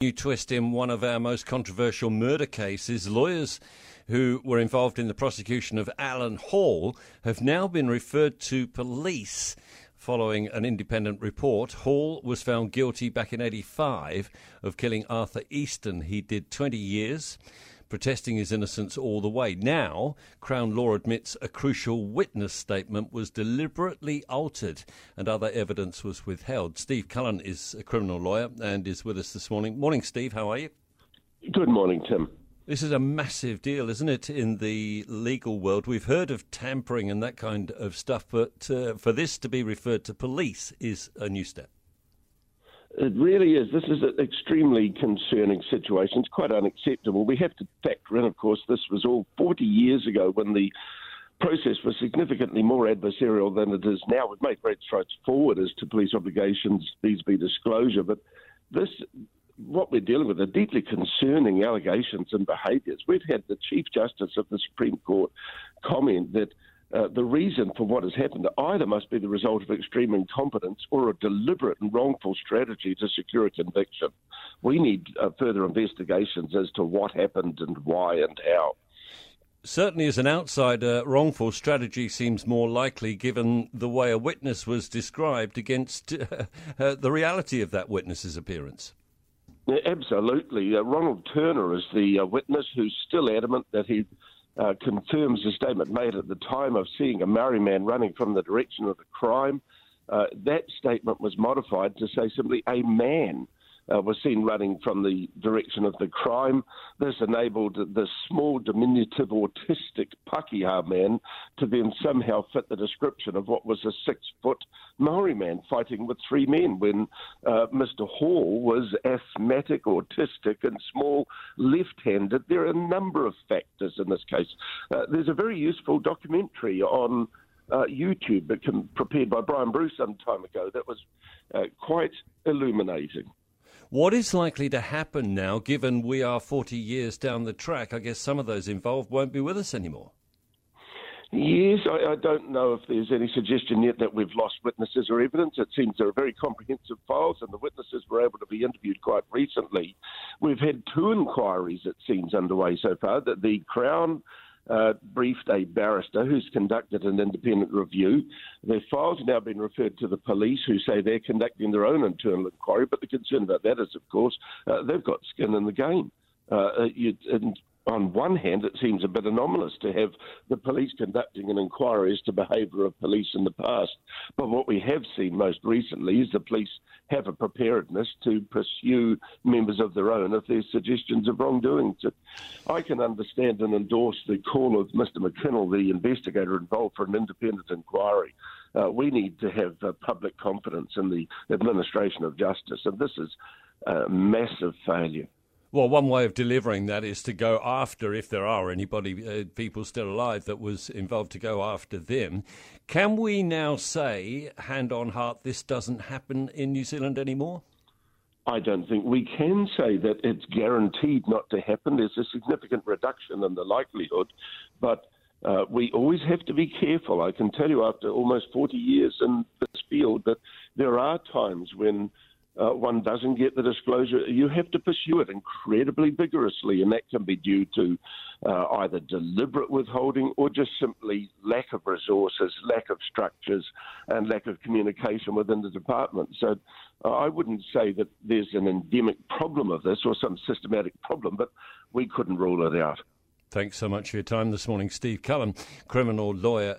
New twist in one of our most controversial murder cases. Lawyers who were involved in the prosecution of Alan Hall have now been referred to police following an independent report. Hall was found guilty back in 85 of killing Arthur Easton. He did 20 years protesting his innocence all the way. Now, Crown Law admits a crucial witness statement was deliberately altered and other evidence was withheld. Steve Cullen is a criminal lawyer and is with us this morning. Morning, Steve. How are you? Good morning, Tim. This is a massive deal, isn't it, in the legal world? We've heard of tampering and that kind of stuff, but uh, for this to be referred to police is a new step. It really is. This is an extremely concerning situation. It's quite unacceptable. We have to factor in, of course, this was all 40 years ago when the process was significantly more adversarial than it is now. We've made great strides forward as to police obligations, these be disclosure, but this what we're dealing with are deeply concerning allegations and behaviours. We've had the Chief Justice of the Supreme Court comment that uh, the reason for what has happened either must be the result of extreme incompetence or a deliberate and wrongful strategy to secure a conviction. We need uh, further investigations as to what happened and why and how. Certainly, as an outsider, wrongful strategy seems more likely given the way a witness was described against uh, the reality of that witness's appearance. Absolutely. Uh, Ronald Turner is the uh, witness who's still adamant that he uh, confirms the statement made at the time of seeing a Maori man running from the direction of the crime. Uh, that statement was modified to say simply a man uh, was seen running from the direction of the crime. This enabled the small, diminutive, autistic Pakeha man to then somehow fit the description of what was a six foot Maori man fighting with three men when uh, Mr. Hall was asthmatic, autistic, and small left handed. There are a number of factors in this case. Uh, there's a very useful documentary on. Uh, YouTube, but prepared by Brian Bruce some time ago, that was uh, quite illuminating. What is likely to happen now, given we are 40 years down the track? I guess some of those involved won't be with us anymore. Yes, I, I, don't know if there's any suggestion yet that we've lost witnesses or evidence. It seems there are very comprehensive files, and the witnesses were able to be interviewed quite recently. We've had two inquiries, it seems, underway so far. That the Crown uh, briefed a barrister who's conducted an independent review. Their files have now been referred to the police, who say they're conducting their own internal inquiry. But the concern about that is, of course, uh, they've got skin in the game. Uh, uh you, and on one hand, it seems a bit anomalous to have the police conducting an inquiry as to behaviour of police in the past. But what we have seen most recently is the police have a preparedness to pursue members of their own if there's suggestions of wrongdoing. So I can understand and endorse the call of Mr. McKinnell, the investigator involved, for an independent inquiry. Uh, we need to have uh, public confidence in the administration of justice, and this is a massive failure. Well, one way of delivering that is to go after, if there are anybody, uh, people still alive that was involved, to go after them. Can we now say, hand on heart, this doesn't happen in New Zealand anymore? I don't think we can say that it's guaranteed not to happen. There's a significant reduction in the likelihood, but uh, we always have to be careful. I can tell you, after almost 40 years in this field, that there are times when uh, one doesn't get the disclosure, you have to pursue it incredibly vigorously, and that can be due to uh, either deliberate withholding or just simply lack of resources, lack of structures, and lack of communication within the department. So uh, I wouldn't say that there's an endemic problem of this or some systematic problem, but we couldn't rule it out. Thanks so much for your time this morning, Steve Cullen, criminal lawyer.